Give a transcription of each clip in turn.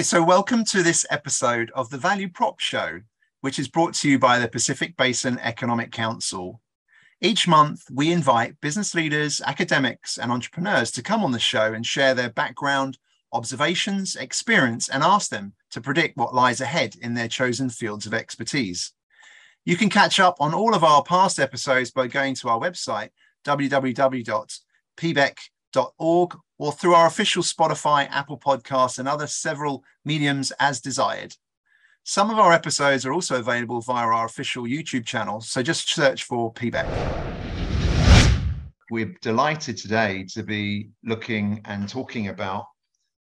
Okay, so welcome to this episode of the Value Prop Show, which is brought to you by the Pacific Basin Economic Council. Each month, we invite business leaders, academics, and entrepreneurs to come on the show and share their background, observations, experience, and ask them to predict what lies ahead in their chosen fields of expertise. You can catch up on all of our past episodes by going to our website, www.pbec.org or through our official Spotify, Apple Podcasts, and other several mediums as desired. Some of our episodes are also available via our official YouTube channel, so just search for PBEC. We're delighted today to be looking and talking about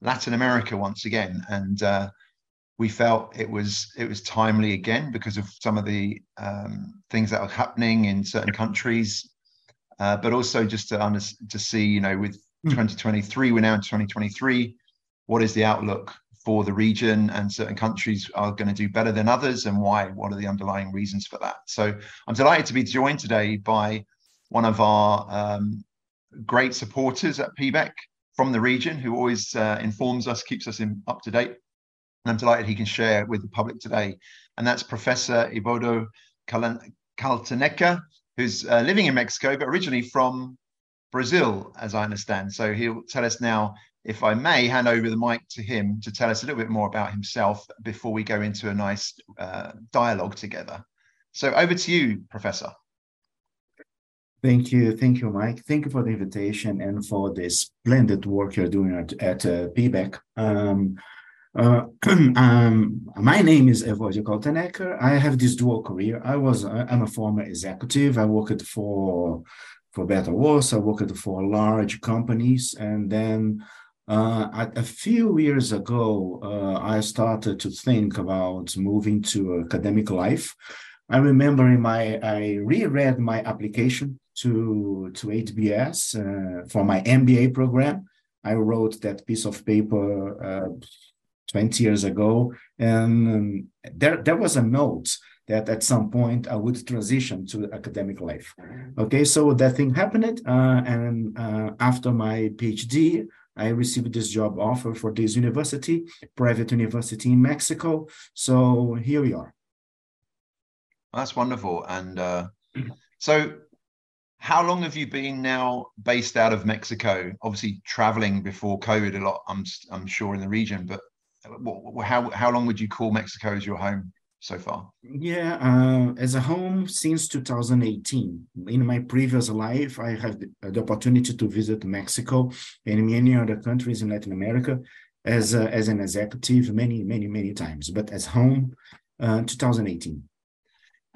Latin America once again, and uh, we felt it was it was timely again because of some of the um, things that are happening in certain countries, uh, but also just to under, to see, you know, with 2023. We're now in 2023. What is the outlook for the region and certain countries are going to do better than others and why? What are the underlying reasons for that? So I'm delighted to be joined today by one of our um, great supporters at PBEC from the region who always uh, informs us, keeps us in, up to date. And I'm delighted he can share with the public today. And that's Professor Evodio Kaltenecker, who's uh, living in Mexico, but originally from Brazil, as I understand. So he'll tell us now, if I may, hand over the mic to him to tell us a little bit more about himself before we go into a nice uh, dialogue together. So over to you, Professor. Thank you. Thank you, Mike. Thank you for the invitation and for this splendid work you're doing at, at uh, PBEC. Um, uh, um, my name is Evodio Kaltenecker. I have this dual career. I was I'm a former executive. I worked for for better or worse. I worked for large companies, and then uh, a, few years ago, uh, I started to think about moving to academic life. I remember in my I reread my application to to HBS uh, for my MBA program. I wrote that piece of paper uh, 20 years ago, and um, there there was a note that at some point I would transition to academic life. Okay, so that thing happened, uh, and uh, after my PhD, I received this job offer for this university, private university in Mexico. So here we are. That's wonderful. And uh, so, how long have you been now based out of Mexico? Obviously, traveling before COVID a lot. I'm I'm sure in the region, but how how long would you call Mexico as your home? So far? Yeah, uh, as a home since 2018. In my previous life, I had the opportunity to visit Mexico and many other countries in Latin America as a, as an executive many many many times. But as home, uh, 2018.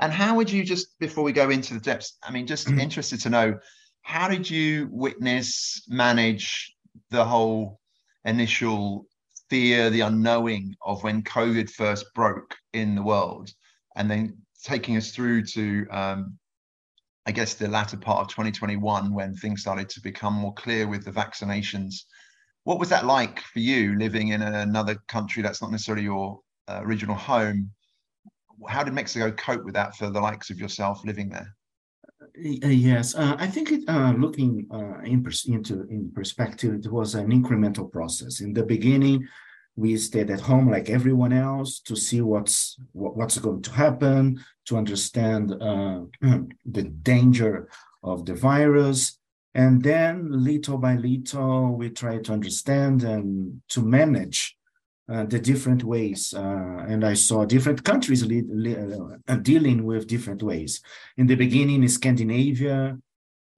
And how would you just before we go into the depths? I mean, just mm-hmm. interested to know how did you witness manage the whole initial fear, the unknowing of when COVID first broke in the world, and then taking us through to, um, I guess, the latter part of 2021 when things started to become more clear with the vaccinations. What was that like for you living in another country that's not necessarily your uh, original home? How did Mexico cope with that for the likes of yourself living there? Uh, yes, uh, I think it, uh, looking uh, in pers- into in perspective, it was an incremental process. In the beginning, we stayed at home like everyone else to see what's what, what's going to happen, to understand uh, the danger of the virus, and then little by little we try to understand and to manage uh, the different ways. Uh, and I saw different countries uh, dealing with different ways. In the beginning, in Scandinavia,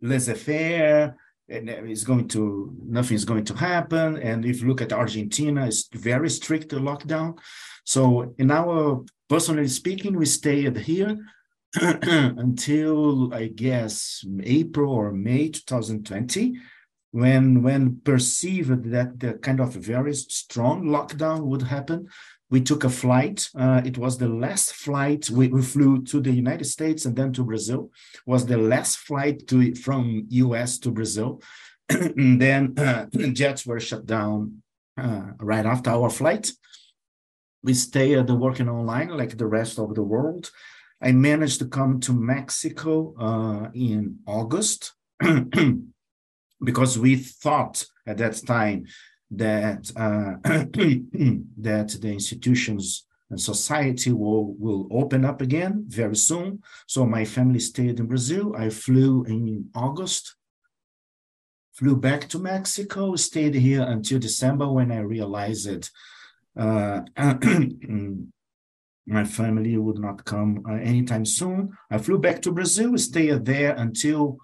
laissez-faire, and it's going to nothing is going to happen. And if you look at Argentina, it's very strict lockdown. So in our personally speaking, we stayed here until I guess April or May 2020 when when perceived that the kind of very strong lockdown would happen we took a flight. Uh, it was the last flight. We, we, flew to the united states and then to brazil. Was the last flight to from us to brazil. And then uh, jets were shut down uh, right after our flight. We stayed working online like the rest of the world. I managed to come to mexico uh, in august because we thought at that time that uh, that the institutions and society will will open up again very soon. So my family stayed in Brazil. I flew in August, flew back to Mexico, stayed here until December when I realized that uh, my family would not come uh, anytime soon. I flew back to Brazil, stayed there until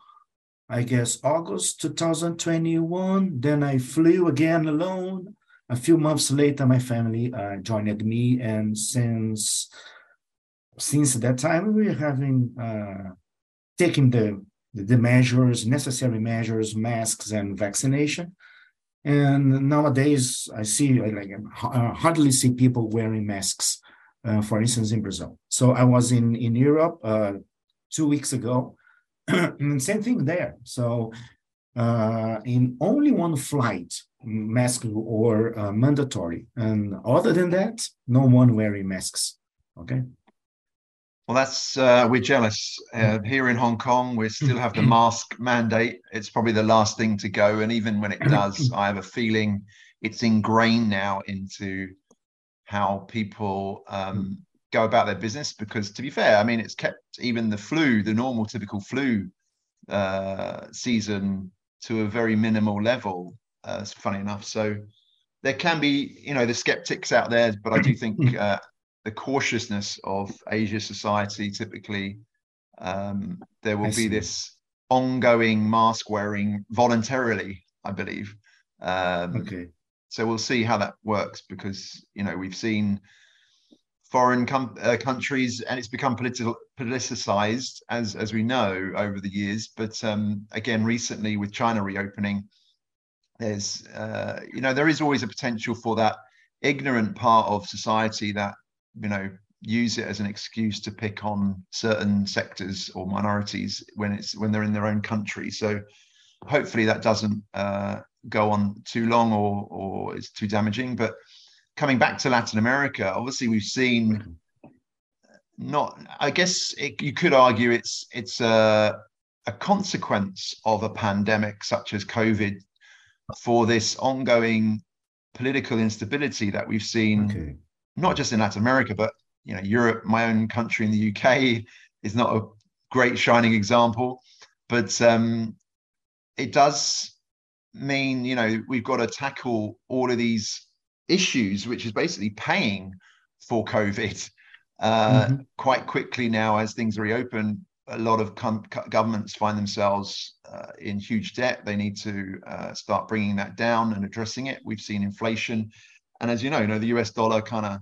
I guess August 2021. Then I flew again alone. A few months later, my family uh, joined me, and since since that time, we're having uh, taking the the measures, necessary measures, masks and vaccination. And nowadays, I see like I hardly see people wearing masks. Uh, for instance, in Brazil. So I was in in Europe uh, two weeks ago, same thing there. So uh, in only one flight, mask or uh, mandatory, and other than that, no one wearing masks. Okay. Well, that's uh, we're jealous uh, here in Hong Kong. We still have the mask mandate. It's probably the last thing to go, and even when it does, I have a feeling it's ingrained now into how people um, go about their business because to be fair i mean it's kept even the flu the normal typical flu uh, season to a very minimal level uh, funny enough. So there can be you know the skeptics out there but i do think uh, the cautiousness of asia society typically um, there will be this ongoing mask wearing voluntarily i believe. Um, okay. so we'll see how that works because you know we've seen foreign com- uh, countries, and it's become political politicized as as we know over the years. But um, again, recently with China reopening, there's uh, you know there is always a potential for that ignorant part of society that you know use it as an excuse to pick on certain sectors or minorities when it's when they're in their own country. So hopefully that doesn't uh, go on too long or or it's too damaging, but coming back to Latin America, obviously we've seen not. I guess it, you could argue it's it's a a consequence of a pandemic such as COVID for this ongoing political instability that we've seen, okay. not just in Latin America, but you know Europe. My own country in the UK is not a great shining example, but um, it does mean you know we've got to tackle all of these issues, which is basically paying for COVID uh, mm-hmm. quite quickly now as things reopen. A lot of com- governments find themselves uh, in huge debt. They need to uh, start bringing that down and addressing it. We've seen inflation, and as you know, you know the U.S. dollar kind of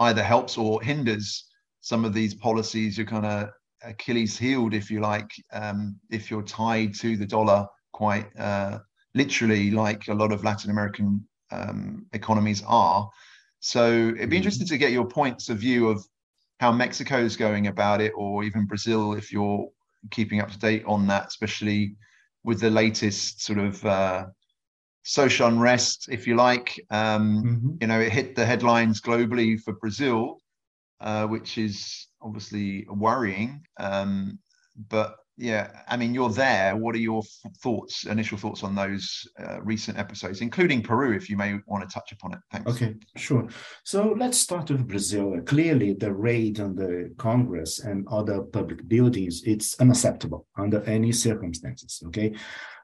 either helps or hinders some of these policies. You're kind of Achilles heeled, if you like, um, if you're tied to the dollar quite uh, literally, like a lot of Latin American um, economies are. So it'd be mm-hmm. interesting to get your points of view of how Mexico is going about it, or even Brazil, if you're keeping up to date on that, especially with the latest sort of uh, social unrest, if you like. Um, mm-hmm. You know, it hit the headlines globally for Brazil, uh, which is obviously worrying. Um, but yeah, I mean, you're there. What are your thoughts, initial thoughts on those uh, recent episodes, including Peru, if you may want to touch upon it? Thanks. Okay, sure. So let's start with Brazil. Clearly, the raid on the Congress and other public buildings, it's unacceptable under any circumstances, okay?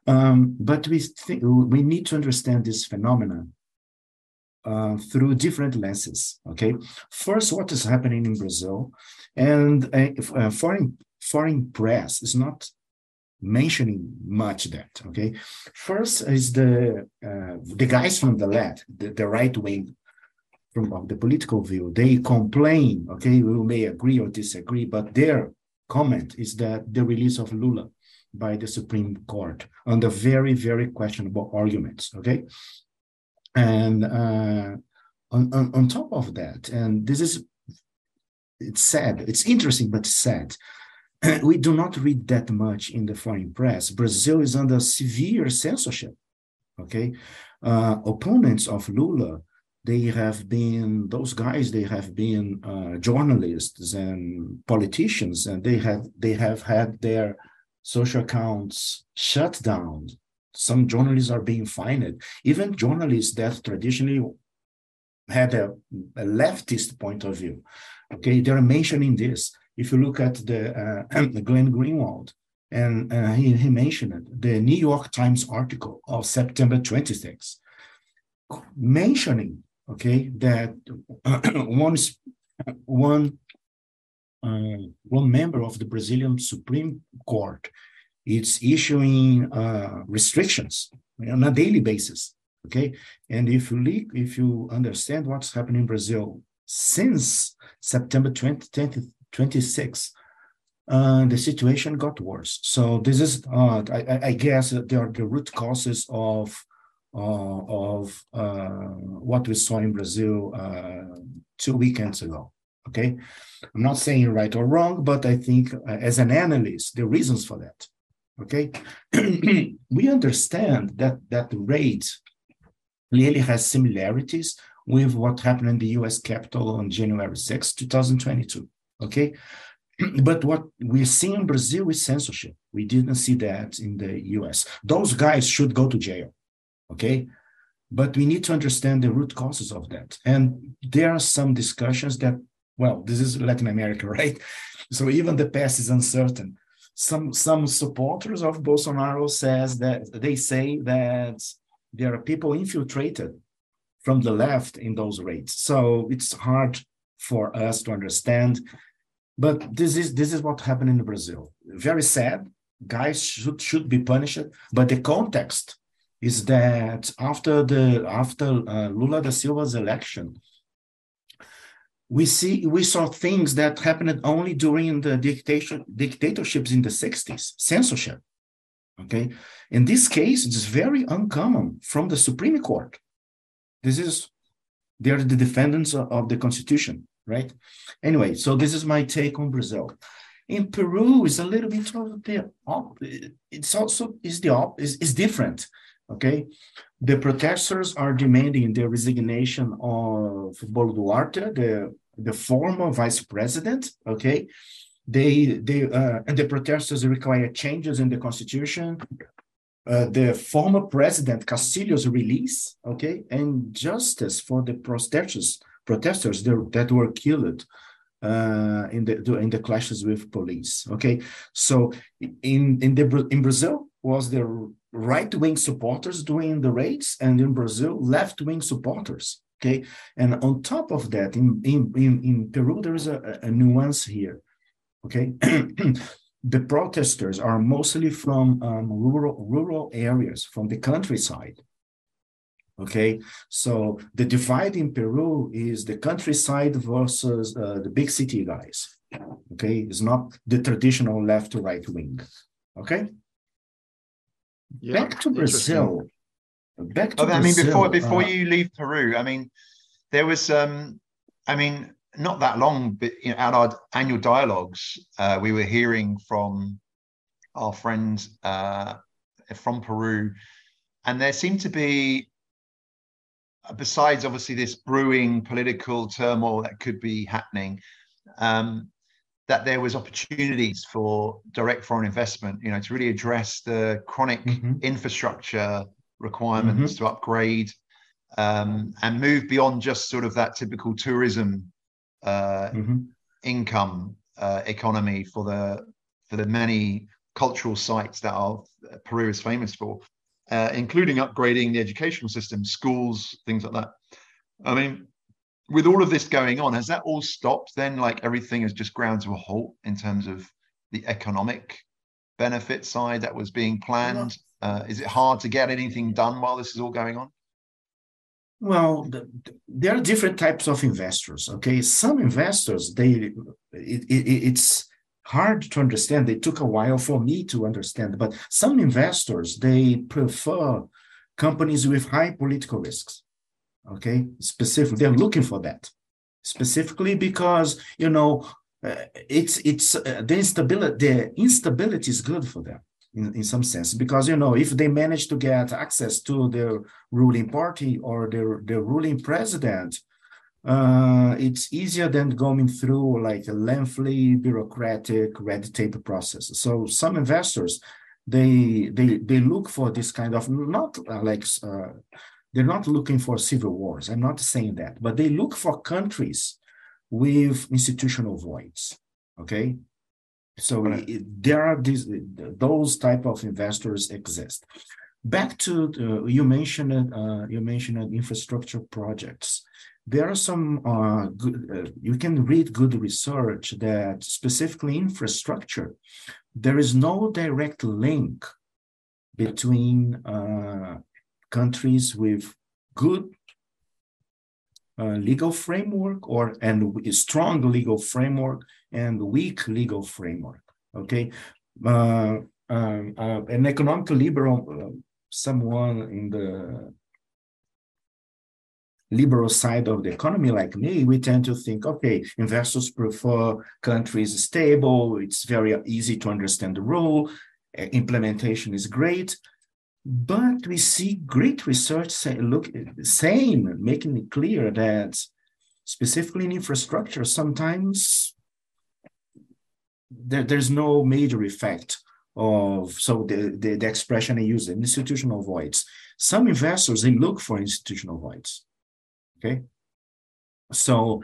Um, but we think we need to understand this phenomenon uh, through different lenses. Okay, first, what is happening in Brazil, and uh, foreign foreign press is not mentioning much that okay? First is the uh, the guys from the left the, the right wing from of the political view. They complain okay? We may agree or disagree but their comment is that the release of lula by the supreme court under very very questionable arguments okay? And uh, on, on, on top of that and this is it's sad it's interesting but sad we do not read that much in the foreign press. Brazil is under severe censorship. Okay, uh, opponents of Lula, they have been those guys. They have been uh, journalists and politicians, and they have they have had their social accounts shut down Some journalists are being fined. Even journalists that traditionally had a, a leftist point of view, okay, they're mentioning this. If you look at the uh, Glenn Greenwald, and uh, he, he mentioned the New York Times article of September 26, mentioning okay that one one uh, one member of the Brazilian Supreme Court is issuing uh, restrictions on a daily basis. Okay, and if you leak, if you understand what's happening in Brazil since September 20, 20 26, uh, the situation got worse. So this is, uh, I, I, guess, they are the root causes of uh, of uh, what we saw in Brazil uh, two weekends ago. Okay, I'm not saying right or wrong, but I think uh, as an analyst, the reasons for that. Okay, we understand that that rate clearly has similarities with what happened in the U.S. Capitol on January 6, 2022. Okay, but what we see in Brazil is censorship. We didn't see that in the US. Those guys should go to jail. Okay. But we need to understand the root causes of that. And there are some discussions that, well, this is Latin America, right? So even the past is uncertain. Some some supporters of Bolsonaro says that they say that there are people infiltrated from the left in those raids. So it's hard for us to understand. But this is this is what happened in Brazil. Very sad. Guys should should be punished, but the context is that after the after uh, Lula da Silva's election, we see we saw things that happened only during the dictator, dictatorships in the 60s, censorship. Okay. In this case, it's very uncommon from the Supreme Court. This is they're the defendants of the Constitution, right? Anyway, so this is my take on Brazil. In Peru, it's a little bit of the it's also is the op is, is different Okay, the protesters are demanding the resignation of Boluarte, the, the former vice president. Okay, they they uh, and the protesters require changes in the constitution. Uh, the former president Castillo's release, okay, and justice for the protesters protesters that were killed uh, in the in the clashes with police. Okay, so in in the in Brazil was the right wing supporters doing the raids, and in Brazil, left wing supporters. Okay. And on top of that, in, in, in, in Peru, there is a, a nuance here. Okay. the protesters are mostly from um, rural, rural areas, from the countryside. Okay, so the divide in Peru is the countryside versus uh, the big city guys. Okay, it's not the traditional left to right wing. Okay, yeah, back to Brazil. Back to oh, I mean, before before uh, you leave Peru, I mean, there was um, I mean, not that long, but you know, at our annual dialogues, uh, we were hearing from our friends uh, from Peru, and there seemed to be, besides obviously this brewing political turmoil that could be happening, um, that there was opportunities for direct foreign investment, you know, to really address the chronic mm-hmm. infrastructure requirements mm-hmm. to upgrade um, and move beyond just sort of that typical tourism uh, mm-hmm. income uh, economy for the for the many cultural sites that are Peru is famous for, uh, including upgrading the educational system, schools, things like that. I mean, with all of this going on, has that all stopped then? Like everything has just ground to a halt in terms of the economic benefit side that was being planned? Uh, is it hard to get anything done while this is all going on? Well, the, there are different types of investors. Okay, some investors they it, it, it's hard to understand. They took a while for me to understand, but some investors they prefer companies with high political risks okay specifically they're looking for that specifically because you know uh, it's it's uh, the instability the instability is good for them in, in some sense because you know if they manage to get access to the ruling party or the, the ruling president uh, it's easier than going through like a lengthy bureaucratic red tape process so some investors they they they look for this kind of not uh, like uh, they're not looking for civil wars. I'm not saying that, but they look for countries with institutional voids. Okay, so it, there are these those type of investors exist. Back to the, you mentioned uh, you mentioned infrastructure projects. There are some uh, good. Uh, you can read good research that specifically infrastructure. There is no direct link between uh, countries with good uh, legal framework or and strong legal framework and weak legal framework. Okay, uh, um, uh, an economic liberal, uh, someone in the liberal side of the economy like me, we tend to think, okay, investors prefer countries stable. It's very easy to understand the rule. Implementation is great. But we see great research say, look same, making it clear that specifically in infrastructure, sometimes there, there's no major effect of so the, the, the expression I use institutional voids. Some investors they look for institutional voids. Okay. So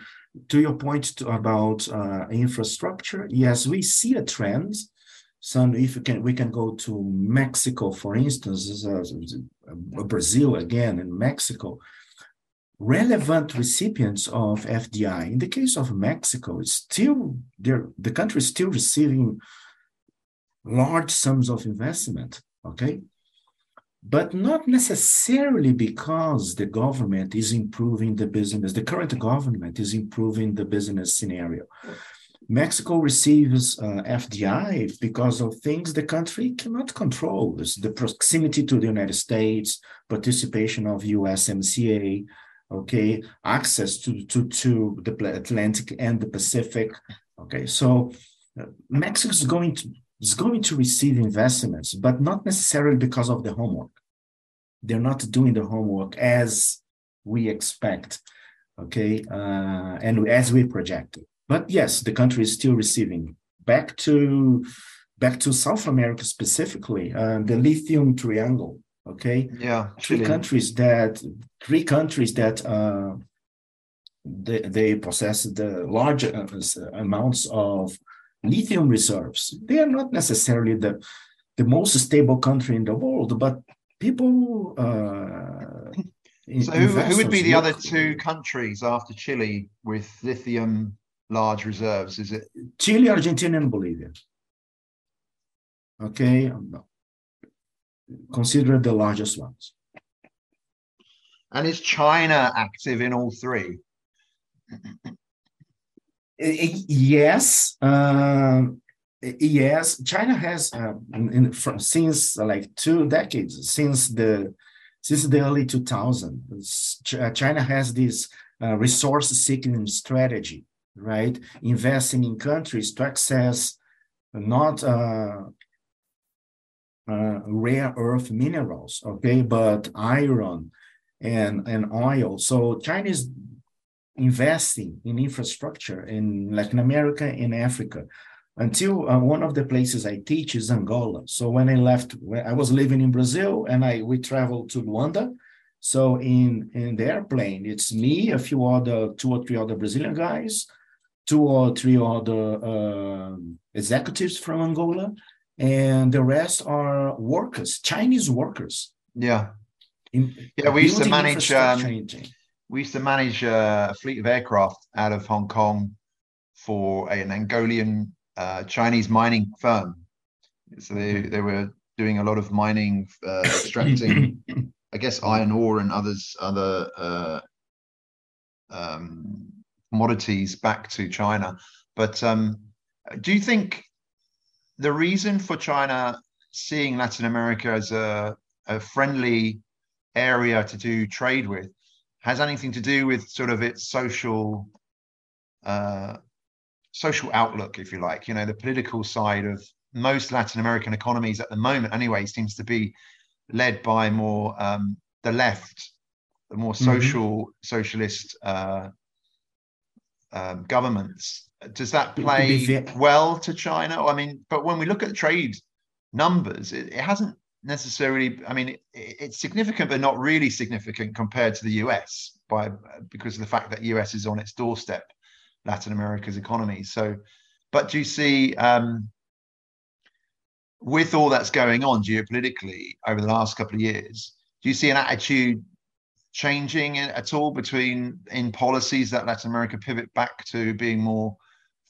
to your point to, about uh, infrastructure, yes, we see a trend some if we can we can go to mexico for instance brazil again and mexico relevant recipients of fdi in the case of mexico it's still the country is still receiving large sums of investment okay? But not necessarily because the government is improving the business the current government is improving the business scenario. Mexico receives uh, FDI because of things the country cannot control. It's the proximity to the United States, participation of USMCA, okay, access to, to, to the Atlantic and the Pacific. Okay, so uh, Mexico is going to is going to receive investments, but not necessarily because of the homework. They're not doing the homework as we expect, okay, uh, and as we projected. But yes, the country is still receiving. Back to back to South America specifically, uh, the lithium triangle. Okay, yeah, three countries that three countries that uh, they, they possess the large uh, amounts of lithium reserves. They are not necessarily the the most stable country in the world, but people. Uh, so who, who would be the other two countries after Chile with lithium large reserves? Is it Chile, Argentina, and Bolivia? Okay, consider the largest ones. And is China active in all three? yes. Uh, yes, China has uh, in, from, since uh, like two decades, since the since the early 2000s, China has this uh, resource seeking strategy right? Investing in countries to access not uh, rare earth minerals, okay, but iron and, and oil. So China is investing in infrastructure in Latin America and Africa. Until uh, one of the places I teach is Angola. So when I left, I was living in Brazil and I we traveled to Luanda. So in in the airplane, it's me, a few other two or three other Brazilian guys, two or three other uh, executives from Angola, and the rest are workers, Chinese workers. Yeah, in, yeah. We used to manage. Um, we used to manage uh, a fleet of aircraft out of Hong Kong for an Angolian uh, Chinese mining firm. So they, mm-hmm. they were doing a lot of mining, uh, extracting, I guess, iron ore and others, other uh, um, commodities back to China. But um, do you think the reason for China seeing Latin America as a, a friendly area to do trade with has anything to do with sort of its social uh, social outlook, if you like? You know, the political side of most Latin American economies at the moment, anyway, seems to be led by more um, the left, the more mm-hmm. social mm-hmm. socialist uh, um, governments. Does that play well to China? I mean, but when we look at trade numbers, it, it hasn't necessarily. I mean, it, it's significant, but not really significant compared to the US by because of the fact that US is on its doorstep, Latin America's economy. So, but do you see? Um, with all that's going on geopolitically over the last couple of years, do you see an attitude changing at all between in policies that Latin America pivot back to being more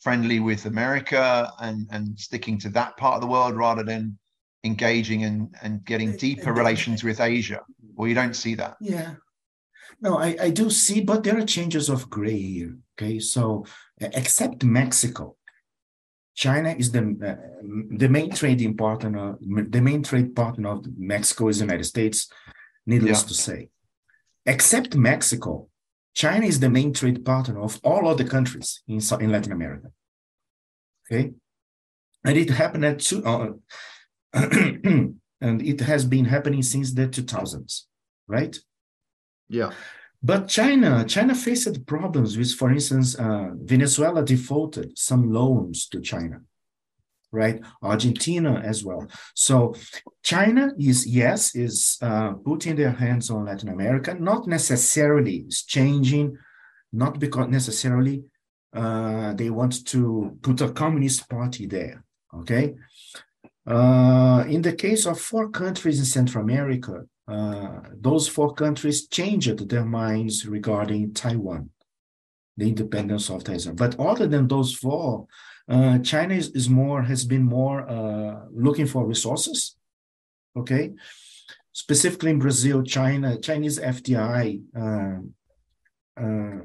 friendly with America and and sticking to that part of the world rather than engaging and and getting deeper relations with Asia? Well, you don't see that? Yeah. No, I, I do see, but there are changes of gray here. Okay, so except Mexico, China is the uh, the main trading partner. The main trade partner of Mexico is the United States. Needless yeah. to say, except Mexico, China is the main trade partner of all other countries in, in Latin America. Okay, and it happened at two, uh, and it has been happening since the 2000s, right? Yeah. But China, China faced problems with, for instance, uh, Venezuela defaulted some loans to China, right? Argentina as well. So China is yes is uh, putting their hands on Latin America, not necessarily is changing, not because necessarily uh, they want to put a communist party there. Okay. Uh, in the case of four countries in Central America, uh, those four countries changed their minds regarding Taiwan, the independence of Taiwan. But other than those four, uh, China is, is, more has been more uh, looking for resources. Okay, specifically in Brazil, China Chinese FDI. Uh, uh,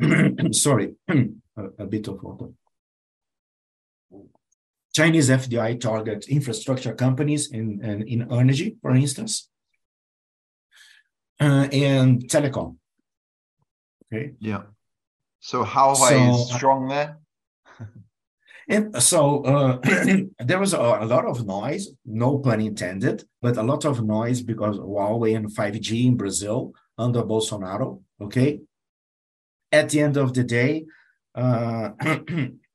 sorry, a, a, bit of water. Chinese FDI target infrastructure companies in, in, in energy, for instance, uh, and telecom. Okay. Yeah. So Huawei so, is strong there. and so uh, there was a, a, lot of noise, no pun intended, but a lot of noise because Huawei and 5G in Brazil under Bolsonaro. Okay. At the end of the day, uh,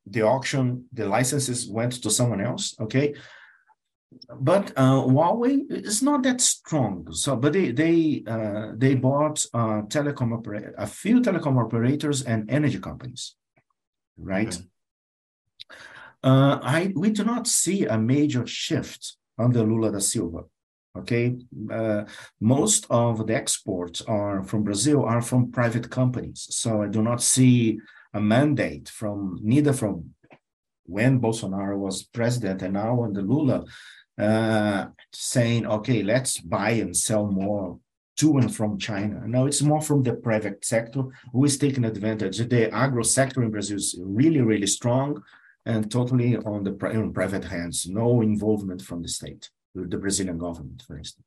the auction, the licenses went to someone else. Okay, but uh, Huawei is not that strong. So, but they they uh, they bought uh, telecom operator, a few telecom operators and energy companies, right? Okay. Uh, I we do not see a major shift under Lula da Silva. Okay, uh, most of the exports are from Brazil are from private companies, so I do not see a mandate from neither from when Bolsonaro was president and now under Lula, uh, saying, okay, let's buy and sell more to and from China. No, it's more from the private sector who is taking advantage. The agro sector in Brazil is really, really strong and totally on the private hands. No involvement from the state, the Brazilian government, for instance.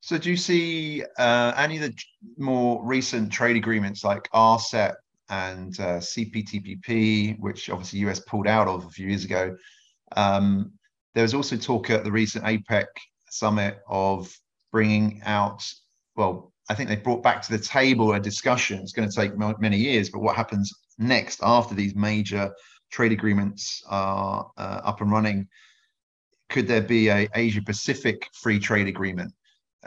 So, do you see uh, any of the more recent trade agreements like RCEP and uh, CPTPP, which obviously US pulled out of a few years ago. Um, there was also talk at the recent APEC summit of bringing out, well, I think they brought back to the table a discussion. It's going to take many years, but what happens next after these major trade agreements are uh, up and running? Could there be a Asia Pacific free trade agreement,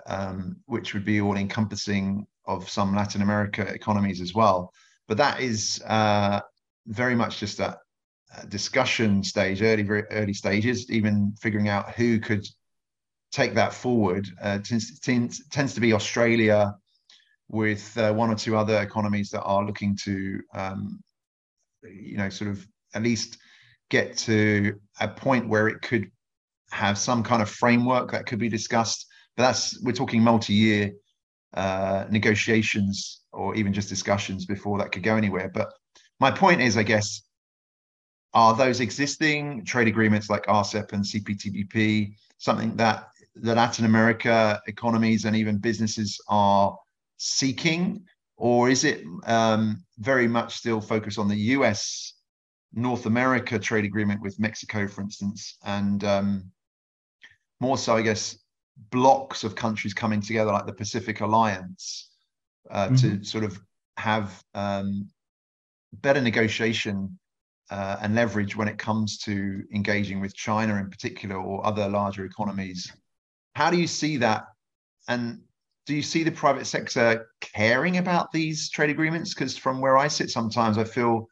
um, which would be all encompassing of some Latin America economies as well? but that is uh, very much just a, a, discussion stage, early, very early stages. Even figuring out who could take that forward uh, tends, tends, tends to be Australia, with uh, one or two other economies that are looking to, um, you know, sort of at least get to a point where it could have some kind of framework that could be discussed. But that's we're talking multi-year uh, negotiations or even just discussions before that could go anywhere. But my point is, I guess, are those existing trade agreements like RCEP and CPTPP something that the Latin America economies and even businesses are seeking, or is it um, very much still focused on the US North America trade agreement with Mexico, for instance, and um, more so, I guess, blocks of countries coming together like the Pacific Alliance uh, mm-hmm. to sort of have um, better negotiation uh, and leverage when it comes to engaging with China in particular or other larger economies. How do you see that? And do you see the private sector caring about these trade agreements? Because from where I sit, sometimes I feel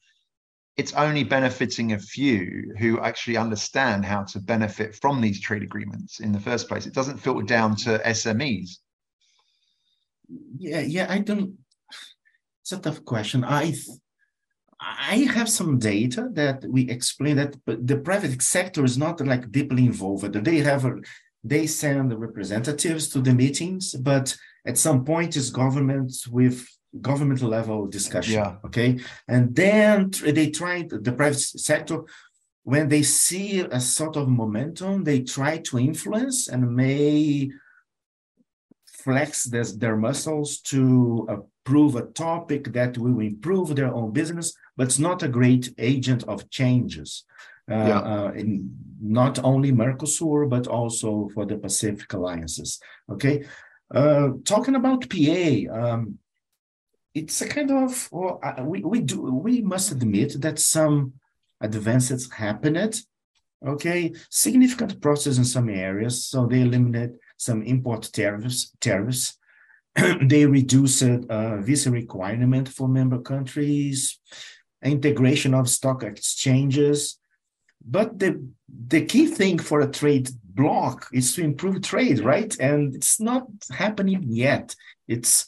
it's only benefiting a few who actually understand how to benefit from these trade agreements in the first place. It doesn't filter down to SMEs. Yeah, yeah, I don't. It's a tough question. I I have some data that we explain that the private sector is not like deeply involved. They have a, they send representatives to the meetings, but at some point it's governments with government level discussion. Yeah. Okay. And then they try the private sector, when they see a sort of momentum, they try to influence and may flex this, their muscles to approve a topic that will improve their own business, but it's not a great agent of changes. Uh, yeah. uh, in not only Mercosur, but also for the Pacific alliances. Okay. Uh, talking about PA, um, it's a kind of well, we we do we must admit that some advances happened. Okay, significant process in some areas. So they eliminate some import tariffs. Tariffs. they reduced uh, visa requirement for member countries, integration of stock exchanges. But the the key thing for a trade bloc is to improve trade, right? And it's not happening yet. It's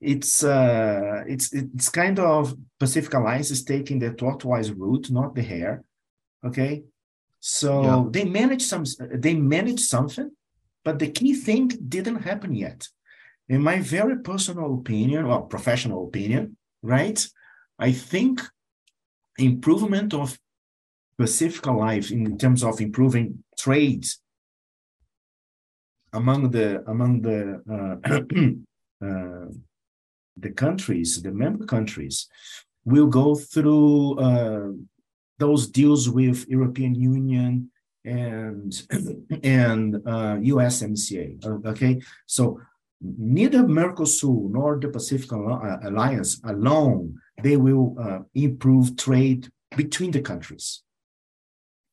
it's uh, it's it's kind of Pacific Alliance is taking the tortoise route, not the hare. Okay, so yeah. they manage some they manage something, but the key thing didn't happen yet. In my very personal opinion, or professional opinion, right? I think improvement of Pacific life in terms of improving trades among the among the uh, uh, the countries, the member countries, will go through uh, those deals with European Union and and uh, USMCA. Okay, so neither Mercosur nor the Pacific Alliance alone they will uh, improve trade between the countries.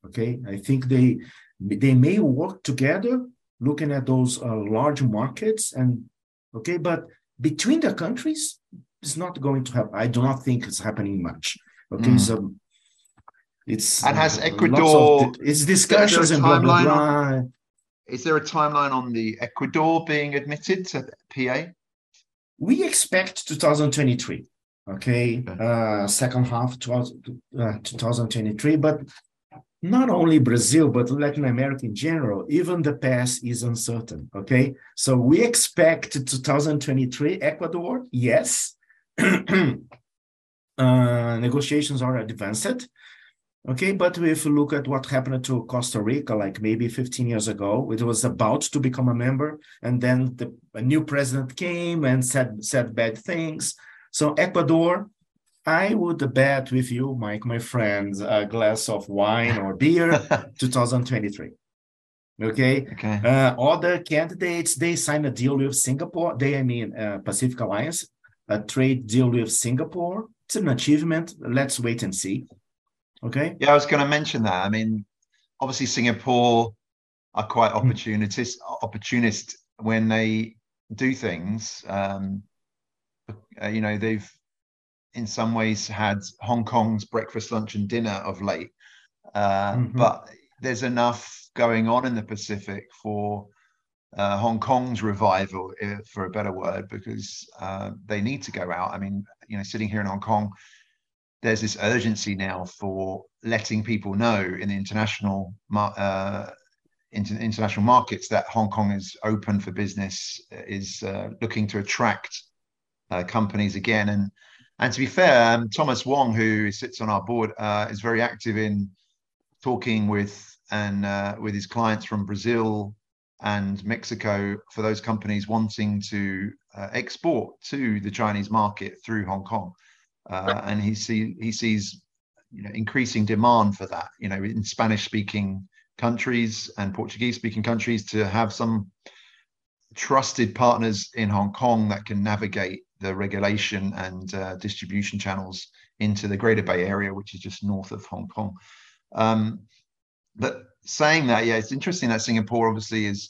Okay, I think they they may work together, looking at those uh, large markets and okay, but between the countries it's not going to happen. I do not think it's happening much. Okay, mm. so it's and has uh, Ecuador of, it's discussions and blah blah blah. Is there a timeline on the Ecuador being admitted to PA? We expect 2023. Okay. Uh, second half 12, uh, 2023, but not only Brazil, but Latin America in general, even the past is uncertain. Okay. So we expect 2023 Ecuador, yes. uh, negotiations are advanced. Okay, but if you look at what happened to Costa Rica, like maybe 15 years ago, it was about to become a member, and then the, a new president came and said said bad things. So Ecuador, I would bet with you, Mike, my friends, a glass of wine or beer, 2023. Okay. Okay. Uh, other candidates they signed a deal with Singapore. They, I mean, uh, Pacific Alliance, a trade deal with Singapore. It's an achievement. Let's wait and see. Okay. Yeah, I was going to mention that. I mean, obviously Singapore are quite hmm. opportunist, opportunist when they do things. Um, uh, you know, they've in some ways had Hong Kong's breakfast, lunch, and dinner of late. Uh, mm-hmm. But there's enough going on in the Pacific for uh, Hong Kong's revival, for a better word, because uh, they need to go out. I mean, you know, sitting here in Hong Kong, there's this urgency now for letting people know in the international uh, inter- international markets that Hong Kong is open for business, is uh, looking to attract uh, companies again, and and to be fair, um, Thomas Wong, who sits on our board, uh, is very active in talking with and uh, with his clients from Brazil and Mexico for those companies wanting to uh, export to the Chinese market through Hong Kong. Uh, and he see he sees you know increasing demand for that. You know, in Spanish-speaking countries and Portuguese-speaking countries to have some trusted partners in Hong Kong that can navigate the regulation and uh, distribution channels into the Greater Bay Area, which is just north of Hong Kong. Um, but saying that, yeah, it's interesting that Singapore obviously is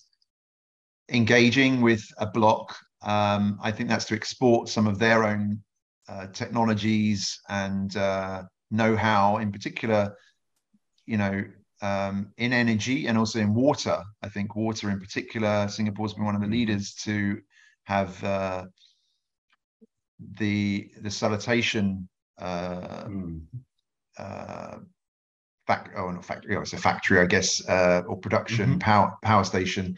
engaging with a bloc. Um, I think that's to export some of their own uh, technologies and uh, know-how, in particular, you know, um, in energy and also in water. I think water, in particular, Singapore's been one of the leaders to have uh, the the salutation uh, mm. uh, fact oh not factory oh, it's a factory I guess uh, or production mm-hmm. power power station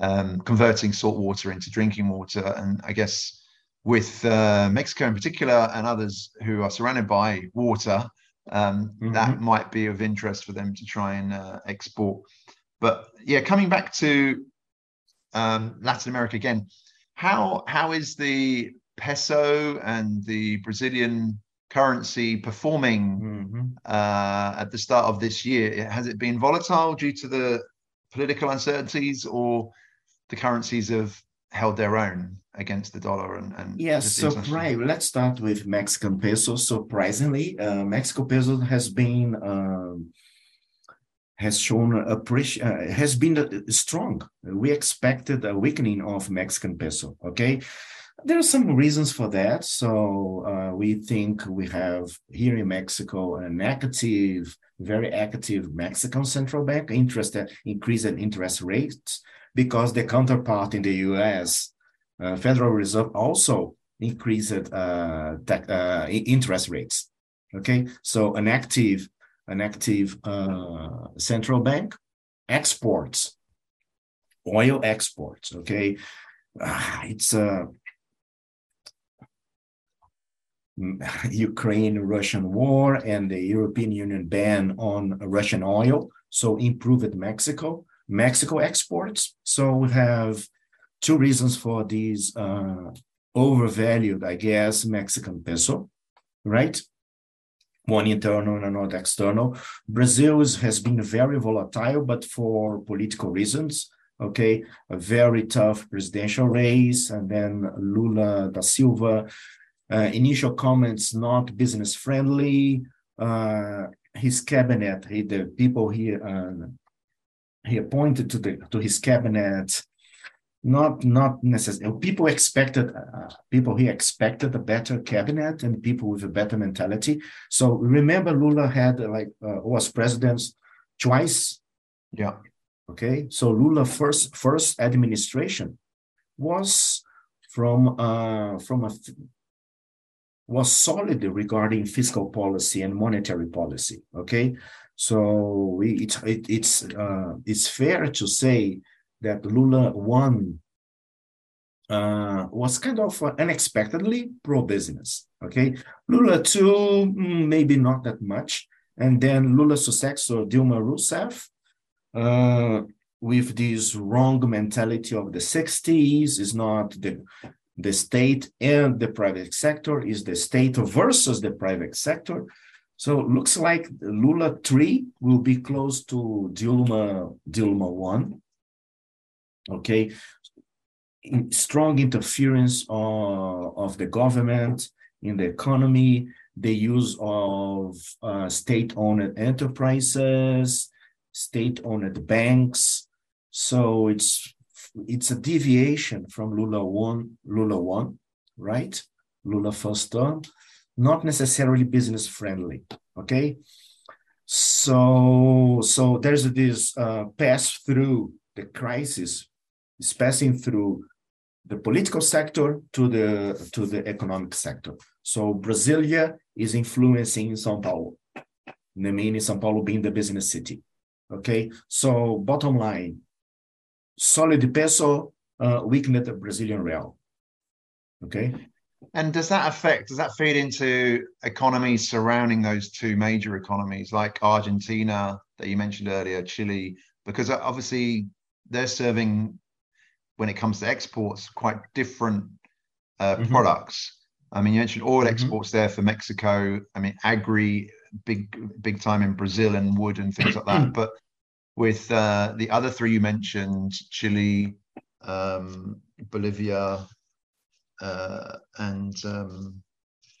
um, converting salt water into drinking water and I guess with uh, Mexico in particular and others who are surrounded by water um, mm-hmm. that might be of interest for them to try and uh, export but yeah coming back to um, Latin America again how how is the peso and the Brazilian currency performing mm-hmm. uh, at the start of this year? Has it been volatile due to the political uncertainties, or the currencies have held their own against the dollar? And, and yes, so right. Let's start with Mexican peso. Surprisingly, uh, Mexico peso has been. Um, has shown a uh, has been uh, strong. We expected a weakening of Mexican peso. Okay, there are some reasons for that. So uh, we think we have here in Mexico an active, very active Mexican central bank interested increased interest rates because the counterpart in the U.S. Uh, Federal Reserve also increased uh, uh interest rates. Okay, so an active an active uh, central bank exports oil exports. Okay, uh, it's a Ukraine-Russian war and the European Union ban on Russian oil, so improved Mexico. Mexico exports. So we have two reasons for these uh, overvalued, I guess, Mexican peso, right? One internal and another external. Brazil has been very volatile, but for political reasons. Okay, a very tough presidential race, and then Lula da Silva initial comments not business friendly. Uh, his cabinet, he, the people he uh, he appointed to the to his cabinet, not not necessarily. People expected uh, people he expected a better cabinet and people with a better mentality. So remember, Lula had like uh, was president twice. Yeah. Okay. So Lula first first administration was from uh, from a was solid regarding fiscal policy and monetary policy. Okay, so it, it, it's uh, it's fair to say that Lula one uh, was kind of unexpectedly pro-business. Okay, Lula two mm, maybe not that much, and then Lula's successor Dilma Rousseff. Uh, with this wrong mentality of the 60s is not the the state and the private sector is the state versus the private sector. So looks like Lula 3 will be close to Dilma, Dilma 1. Okay. Strong interference of, of the government in the economy, the use of uh, state-owned enterprises, state-owned banks. So it's it's a deviation from Lula one, Lula one, right? Lula first term, not necessarily business friendly. Okay, so so there's this uh, pass through the crisis, is passing through the political sector to the to the economic sector. So Brasilia is influencing São Paulo, meaning São Paulo being the business city. Okay, so bottom line, solid peso uh, weakened the Brazilian real. Okay. And does that affect, does that feed into economies surrounding those two major economies like Argentina that you mentioned earlier, Chile? Because obviously they're serving, when it comes to exports, quite different uh, mm-hmm. products. I mean, you mentioned oil mm-hmm. exports there for Mexico. I mean, agri, big, big time in Brazil and wood and things like that. But with uh, the other three you mentioned, Chile, um, Bolivia, uh, and um,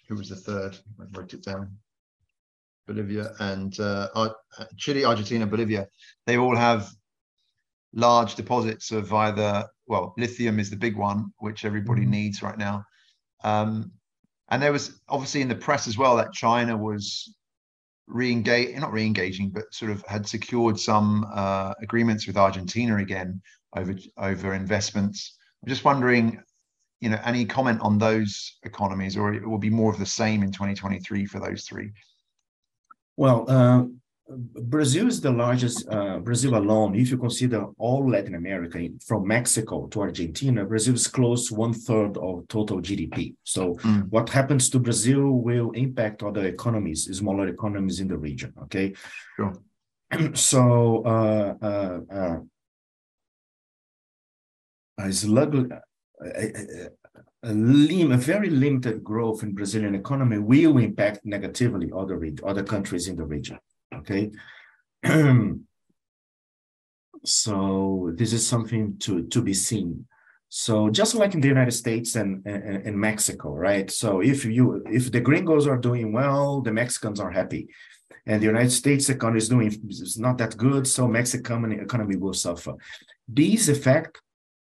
who was the third? I wrote it down. Bolivia and uh, Chile, Argentina, Bolivia. They all have large deposits of either well, lithium is the big one, which everybody mm-hmm. needs right now. Um, and there was obviously in the press as well that China was re-engage, not re-engaging, but sort of had secured some uh, agreements with Argentina again over over investments. I'm just wondering, you know, any comment on those economies, or it will be more of the same in 2023 for those three? Well, uh, Brazil is the largest, uh, Brazil alone, if you consider all Latin America, from Mexico to Argentina, Brazil is close to one third of total GDP. So, mm. what happens to Brazil will impact other economies, smaller economies in the region. Okay. Sure. So, uh, uh, uh, as luckily, a, a, lim- a, very limited growth in Brazilian economy will impact negatively other other countries in the region. Okay. so this is something to, to be seen. So just like in the United States and, and Mexico, right? So if you if the gringos are doing well, the Mexicans are happy. And the United States economy is doing is not that good, so Mexican economy will suffer. This effect,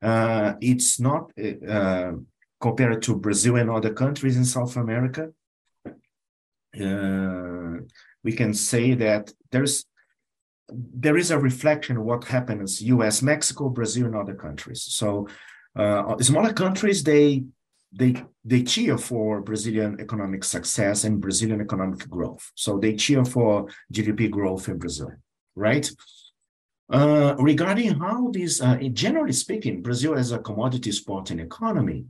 uh, it's not uh, compared to Brazil and other countries in South America. Uh, we can say that there's there is a reflection of what happens US, Mexico, Brazil, and other countries. So uh, smaller countries, they they they cheer for Brazilian economic success and Brazilian economic growth. So they cheer for GDP growth in Brazil, right? Uh, regarding how this, uh, generally speaking, Brazil as a commodity exporting economy,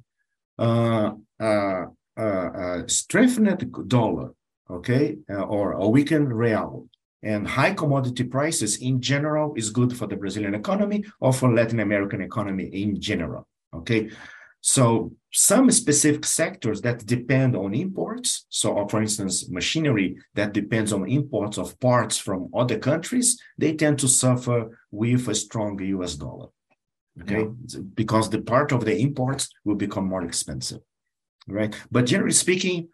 uh, uh, uh, uh strengthened dollar okay, uh, or a weakened real. And high commodity prices in general is good for the Brazilian economy or for Latin American economy in general, okay? So some specific sectors that depend on imports, so for instance, machinery that depends on imports of parts from other countries, they tend to suffer with a strong US dollar. Okay, yeah. because the part of the imports will become more expensive, right? But generally speaking,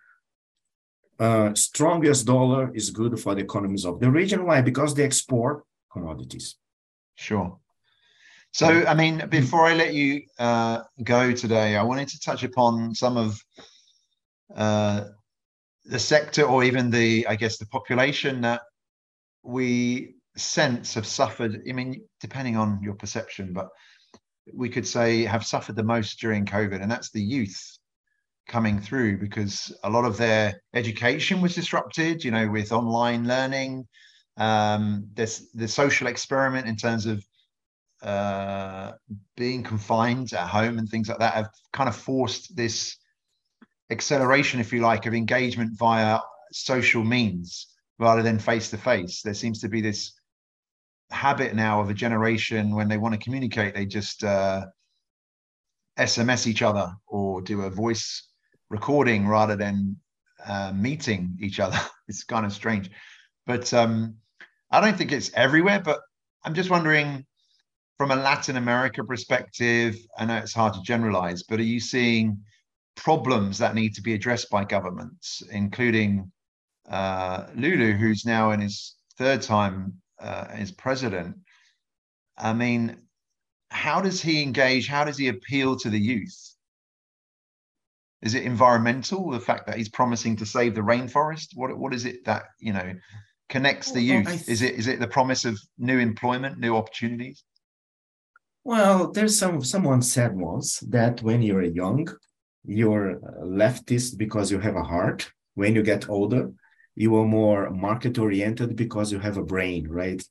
uh, strongest dollar is good for the economies of the region. Why? Because they export commodities. Sure. So, I mean, before I let you uh, go today, I wanted to touch upon some of uh, the sector or even the, I guess, the population that we sense have suffered. I mean, depending on your perception, but we could say have suffered the most during COVID, and that's the youth coming through because a lot of their education was disrupted, you know, with online learning. Um, this the social experiment in terms of uh, being confined at home and things like that have kind of forced this acceleration, if you like, of engagement via social means rather than face to face. There seems to be this habit now of a generation when they want to communicate, they just uh, SMS each other or do a voice recording rather than uh, meeting each other. it's kind of strange, but um, I don't think it's everywhere. But I'm just wondering, from a Latin America perspective, I know it's hard to generalize, but are you seeing problems that need to be addressed by governments, including uh, Lula, who's now in his third time uh, as president? I mean, how does he engage? How does he appeal to the youth? Is it environmental? The fact that he's promising to save the rainforest? What what is it that you know connects the youth? Th- is it is it the promise of new employment, new opportunities? Well, there's some someone said once that when you're young, you're leftist because you have a heart. When you get older, you are more market oriented because you have a brain, right?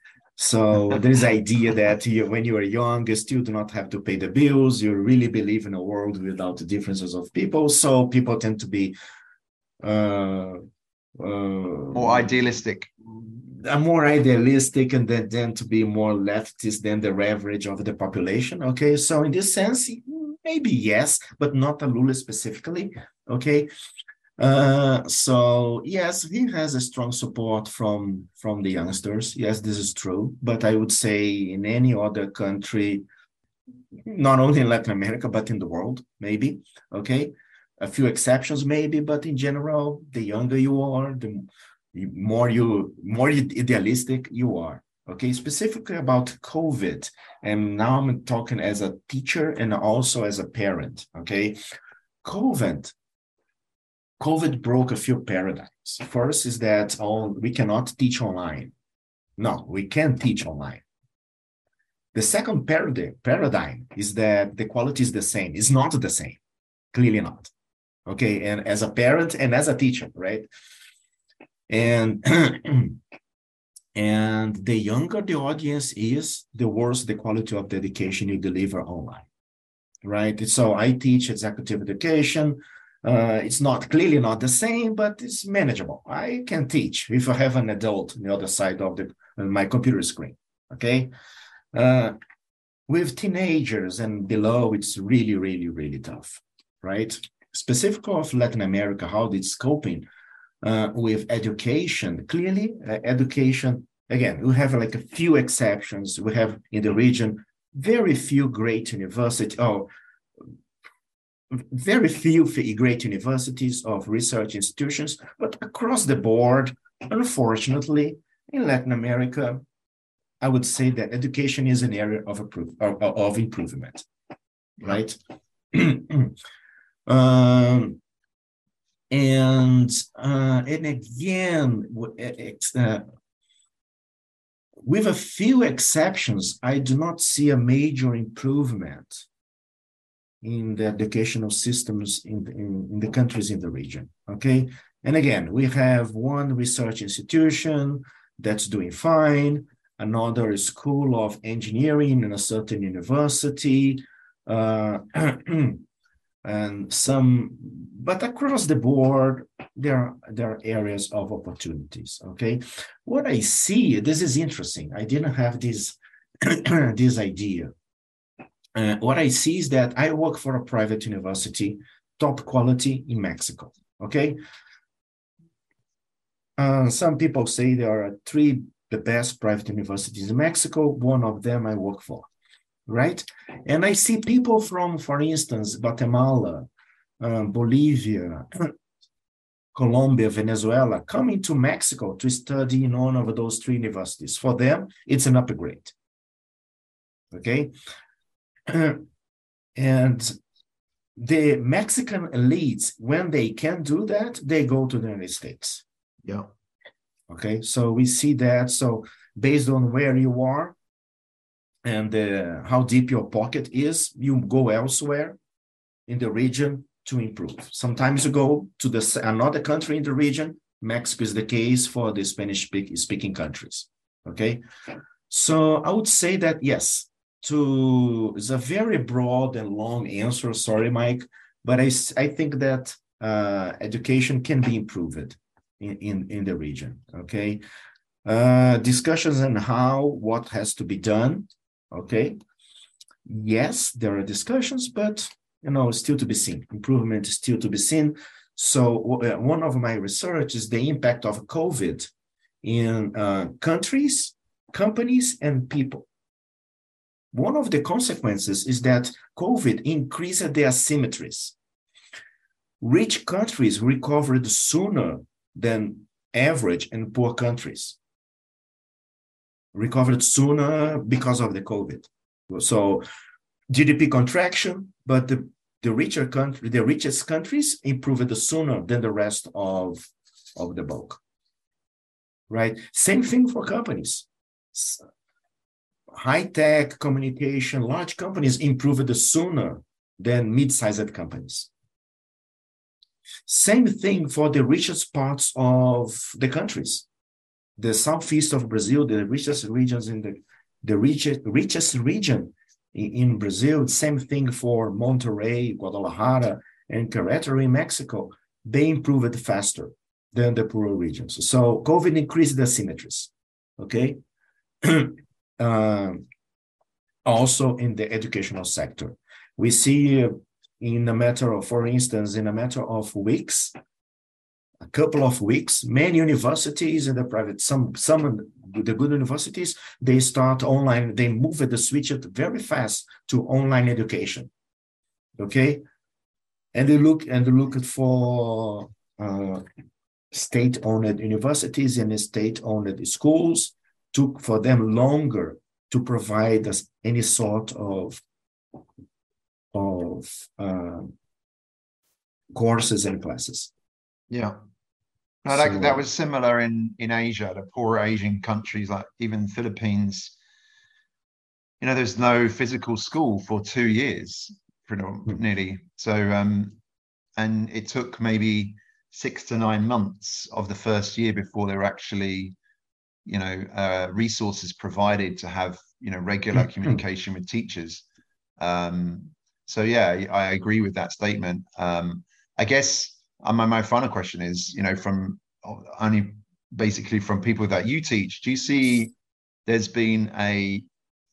So there's idea that you, when you are young, you still do not have to pay the bills. You really believe in a world without the differences of people. So people tend to be uh, uh, more idealistic. Uh, more idealistic and then, then to be more leftist than the average of the population. Okay, so in this sense, maybe yes, but not a Lula specifically. Okay, uh, so yes, he has a strong support from from the youngsters. Yes, this is true. But I would say in any other country, not only in Latin America, but in the world, maybe. Okay. A few exceptions, maybe, but in general, the younger you are, the more you more idealistic you are. Okay, specifically about COVID, and now I'm talking as a teacher and also as a parent. Okay, COVID, COVID broke a few paradigms. First is that all, we cannot teach online. No, we can teach online. The second paradigm, paradigm is that the quality is the same. It's not the same. Clearly not. Okay. And as a parent and as a teacher, right? And and the younger the audience is, the worse the quality of the education you deliver online. Right. So I teach executive education. Uh, it's not clearly not the same, but it's manageable. I can teach if I have an adult on the other side of the my computer screen. Okay. Uh, with teenagers and below, it's really, really, really tough, right? Specific of Latin America, how it's coping uh, with education. Clearly, uh, education, again, we have like a few exceptions. We have in the region very few great universities, oh, very few great universities of research institutions, but across the board, unfortunately, in Latin America, I would say that education is an area of, approve, of, of improvement, right? um, and uh, and again, uh, with a few exceptions, I do not see a major improvement in the educational systems in, in, in the countries in the region. Okay, and again, we have one research institution that's doing fine another school of engineering in a certain university, uh, and some, but across the board, there are, there are areas of opportunities. Okay, what I see, this is interesting. I didn't have this this idea. Uh, what I see is that I work for a private university, top quality in Mexico. Okay. Uh, some people say there are three the best private universities in Mexico. One of them I work for, right? And I see people from, for instance, Guatemala, um, Bolivia, Colombia, Venezuela coming to Mexico to study in one of those three universities. For them, it's an upgrade. Okay. and the Mexican elites, when they can do that, they go to the United States. Yeah. Okay, so we see that. So based on where you are and uh, how deep your pocket is, you go elsewhere in the region to improve. Sometimes you go to the another country in the region. Mexico is the case for the Spanish speaking countries. Okay, so I would say that yes. To it's a very broad and long answer. Sorry, Mike, but I I think that uh, education can be improved in, in, in the region. Okay. Uh, discussions on how, what has to be done. Okay. Yes, there are discussions, but you know, still to be seen. Improvement is still to be seen. So uh, one of my research is the impact of COVID in uh, countries, companies, and people. One of the consequences is that COVID increased the asymmetries. Rich countries recovered sooner than average and poor countries. Recovered sooner because of the COVID. So GDP contraction, but the, the richer country, the richest countries improved sooner than the rest of, of the bulk. Right? Same thing for companies. High tech communication, large companies improved sooner than mid-sized companies. Same thing for the richest parts of the countries. The southeast of Brazil, the richest regions in the the richest richest region in, in Brazil. Same thing for Monterrey, Guadalajara, and Querétaro in Mexico. They improved faster than the poorer regions. So COVID increased the asymmetries. Okay. um, also in the educational sector, we see in a matter of, for instance, in a matter of weeks, a couple of weeks. Many universities in the private, some some the good universities, they start online. They move the switch it very fast to online education. Okay, and they look and they look for uh, state-owned universities and state-owned schools. Took for them longer to provide us any sort of of uh, courses and classes. Yeah. No, that, so, that was similar in in Asia, the poor Asian countries like even Philippines. You know, there's no physical school for two years, pretty hmm. nearly. So, um, and it took maybe six to nine months of the first year before they were actually, you know, uh, resources provided to have you know regular hmm. communication with teachers. Um, so yeah, I agree with that statement. Um, I guess uh, my, my final question is, you know, from only basically from people that you teach, do you see there's been a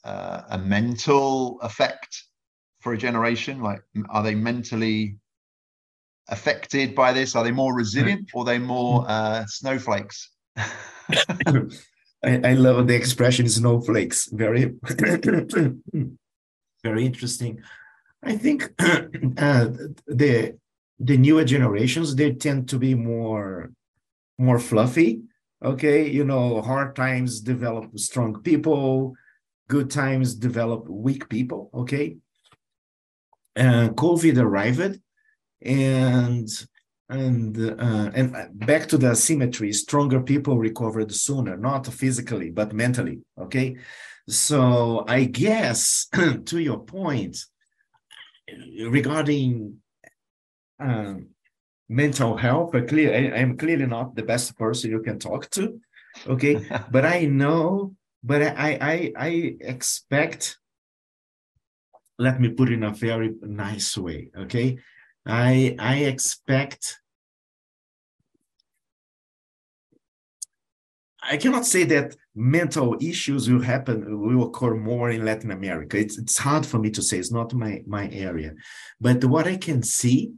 uh, a mental effect for a generation? Like, are they mentally affected by this? Are they more resilient or are they more uh, snowflakes? I, I, love the expression snowflakes. Very, very interesting. I think uh, the the newer generations they tend to be more more fluffy okay you know hard times develop strong people good times develop weak people okay and covid arrived and and uh, and back to the symmetry stronger people recovered sooner not physically but mentally okay so i guess to your point regarding um, mental health. But clear, I, am clearly not the best person you can talk to. Okay, but I know, but I, I, I expect. Let me put it in a very nice way. Okay, I, I expect. I cannot say that mental issues will happen will occur more in Latin America. It's it's hard for me to say. It's not my my area, but what I can see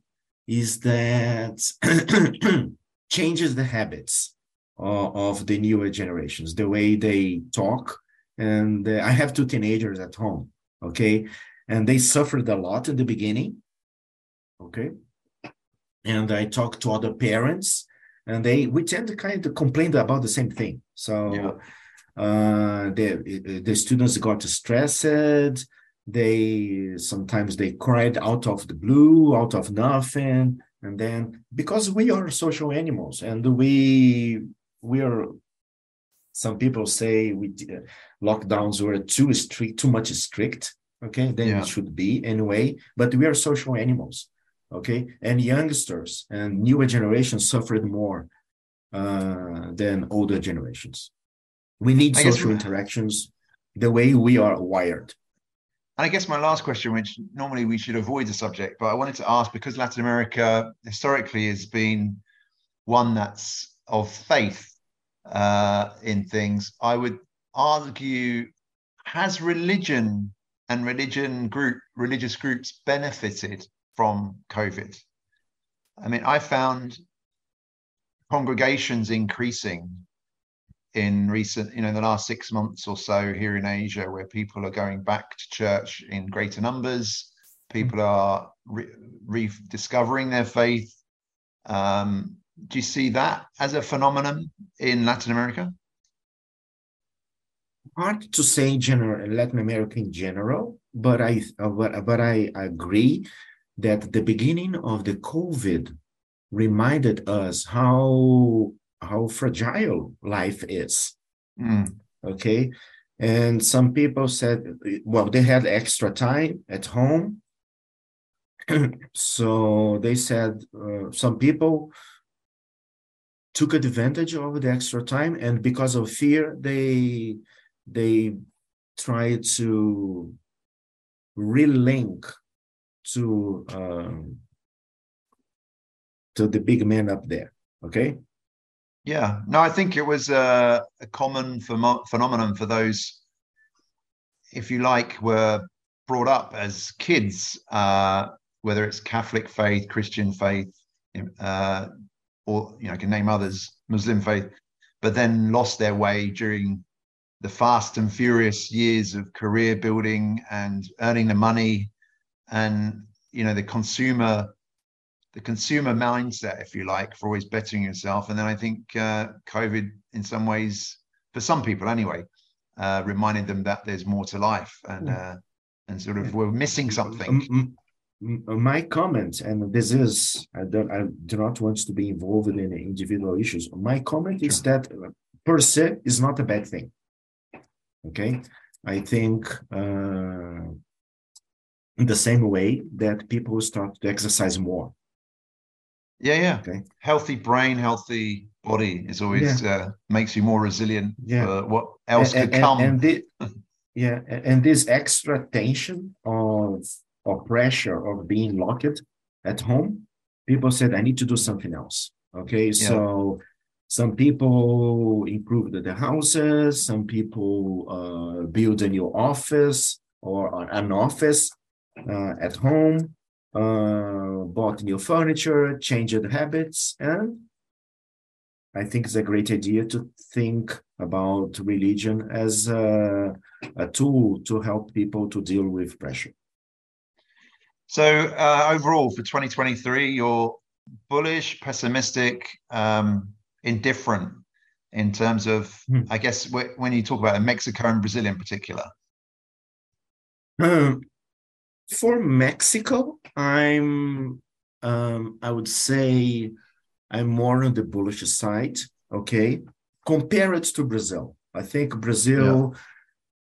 is that changes the habits of, of, the newer generations, the way they talk. And uh, I have two teenagers at home, okay? And they suffered a lot in the beginning, okay? And I talk to other parents, and they we tend to kind of complain about the same thing. So yeah. uh, the the students got stressed they sometimes they cried out of the blue out of nothing and then because we are social animals and we we are some people say we uh, lockdowns were too strict too much strict okay then yeah. it should be anyway but we are social animals okay and youngsters and newer generations suffered more uh, than older generations we need I social interactions the way we are wired and I guess my last question, which normally we should avoid the subject, but I wanted to ask because Latin America historically has been one that's of faith uh, in things. I would argue, has religion and religion group religious groups benefited from COVID? I mean, I found congregations increasing in recent, you know, the last six months or so here in Asia, where people are going back to church in greater numbers, people are re- rediscovering their faith. Um, do you see that as a phenomenon in Latin America? Hard to say in general, Latin America in general, but I but, but I agree that the beginning of the COVID reminded us how how fragile life is. Mm. Okay. And some people said, well, they had extra time at home. so they said uh, some people took advantage of the extra time and because of fear they they tried to relink to um, to the big man up there okay? Yeah, no, I think it was a, a common ph- phenomenon for those, if you like, were brought up as kids, uh, whether it's Catholic faith, Christian faith, uh, or you know, I can name others, Muslim faith, but then lost their way during the fast and furious years of career building and earning the money and you know the consumer the consumer mindset if you like for always bettering yourself. And then i think uh, covid in some ways for some people anyway uh, reminded them that there's more to life and hmm. uh, and sort of we're missing something. my comment and this is i don't i do not want to be involved in individual issues. My comment is that per se is not a bad thing. Okay, I think uh, in the same way that people start to exercise more. Yeah, yeah. Okay. Healthy brain, healthy body is always yeah. uh, makes you more resilient yeah. for what else and, could and, come. And, the, yeah, and this extra tension of or pressure of being locked at home, people said, I need to do something else. Okay, yeah. so some people improved their houses, some people uh, build a new office or an office at home, uh, bought new furniture, changed habits, and I think it's a great idea to think about religion as a, a tool to help people to deal with pressure. So uh, overall, for 2023, you're bullish, pessimistic. Um, indifferent in terms of, hmm. I guess, when you talk about Mexico and Brazil in particular? Um, for Mexico, I'm, um, I would say, I'm more on the bullish side. Okay, compare it to Brazil. I think Brazil yeah.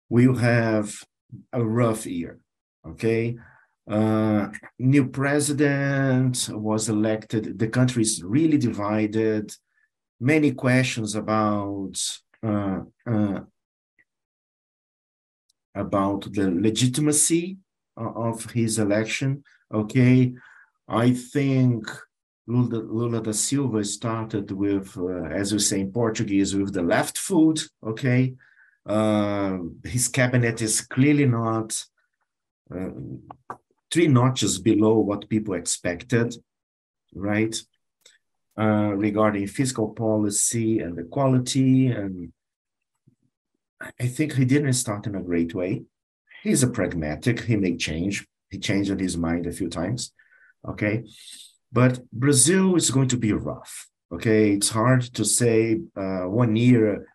will have a rough year. Okay, uh, new president was elected. The country is really divided many questions about uh, uh, about the legitimacy of his election. Okay, I think Lula, Lula da Silva started with, uh, as we say in Portuguese, with the left foot. Okay, uh, his cabinet is clearly not uh, three notches below what people expected, right? Uh, regarding fiscal policy and equality. And I think he didn't start in a great way. He's a pragmatic, he may change. He changed his mind a few times. Okay. But Brazil is going to be rough. Okay. It's hard to say uh, one year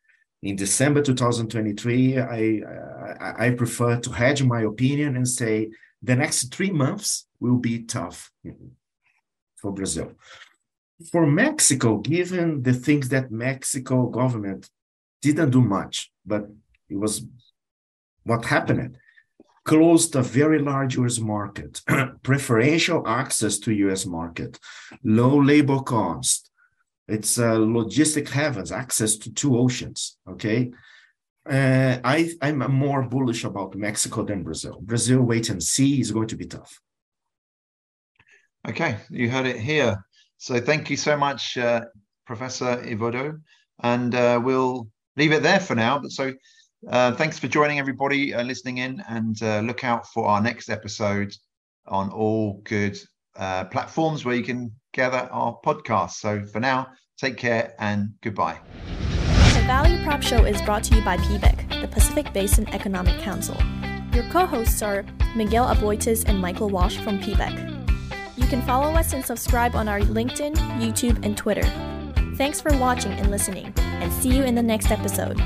in December 2023. I, I, I prefer to hedge my opinion and say the next three months will be tough for Brazil for Mexico, given the things that Mexico government didn't do much, but it was what happened closed a very large US market, preferential access to US market, low labor cost. It's a logistic heavens, access to two oceans. Okay. Uh, I, I'm more bullish about Mexico than Brazil. Brazil, wait and see, is going to be tough. Okay, you heard it here. So thank you so much, uh, Professor Evodio. And uh, we'll leave it there for now. But so uh, thanks for joining everybody uh, listening in and uh, look out for our next episode on all good uh, platforms where you can gather our podcast. So for now, take care and goodbye. The Value Prop Show is brought to you by PBEC, the Pacific Basin Economic Council. Your co-hosts are Miguel Aboitiz and Michael Walsh from PBEC. You can follow us and subscribe on our LinkedIn, YouTube, and Twitter. Thanks for watching and listening, and see you in the next episode.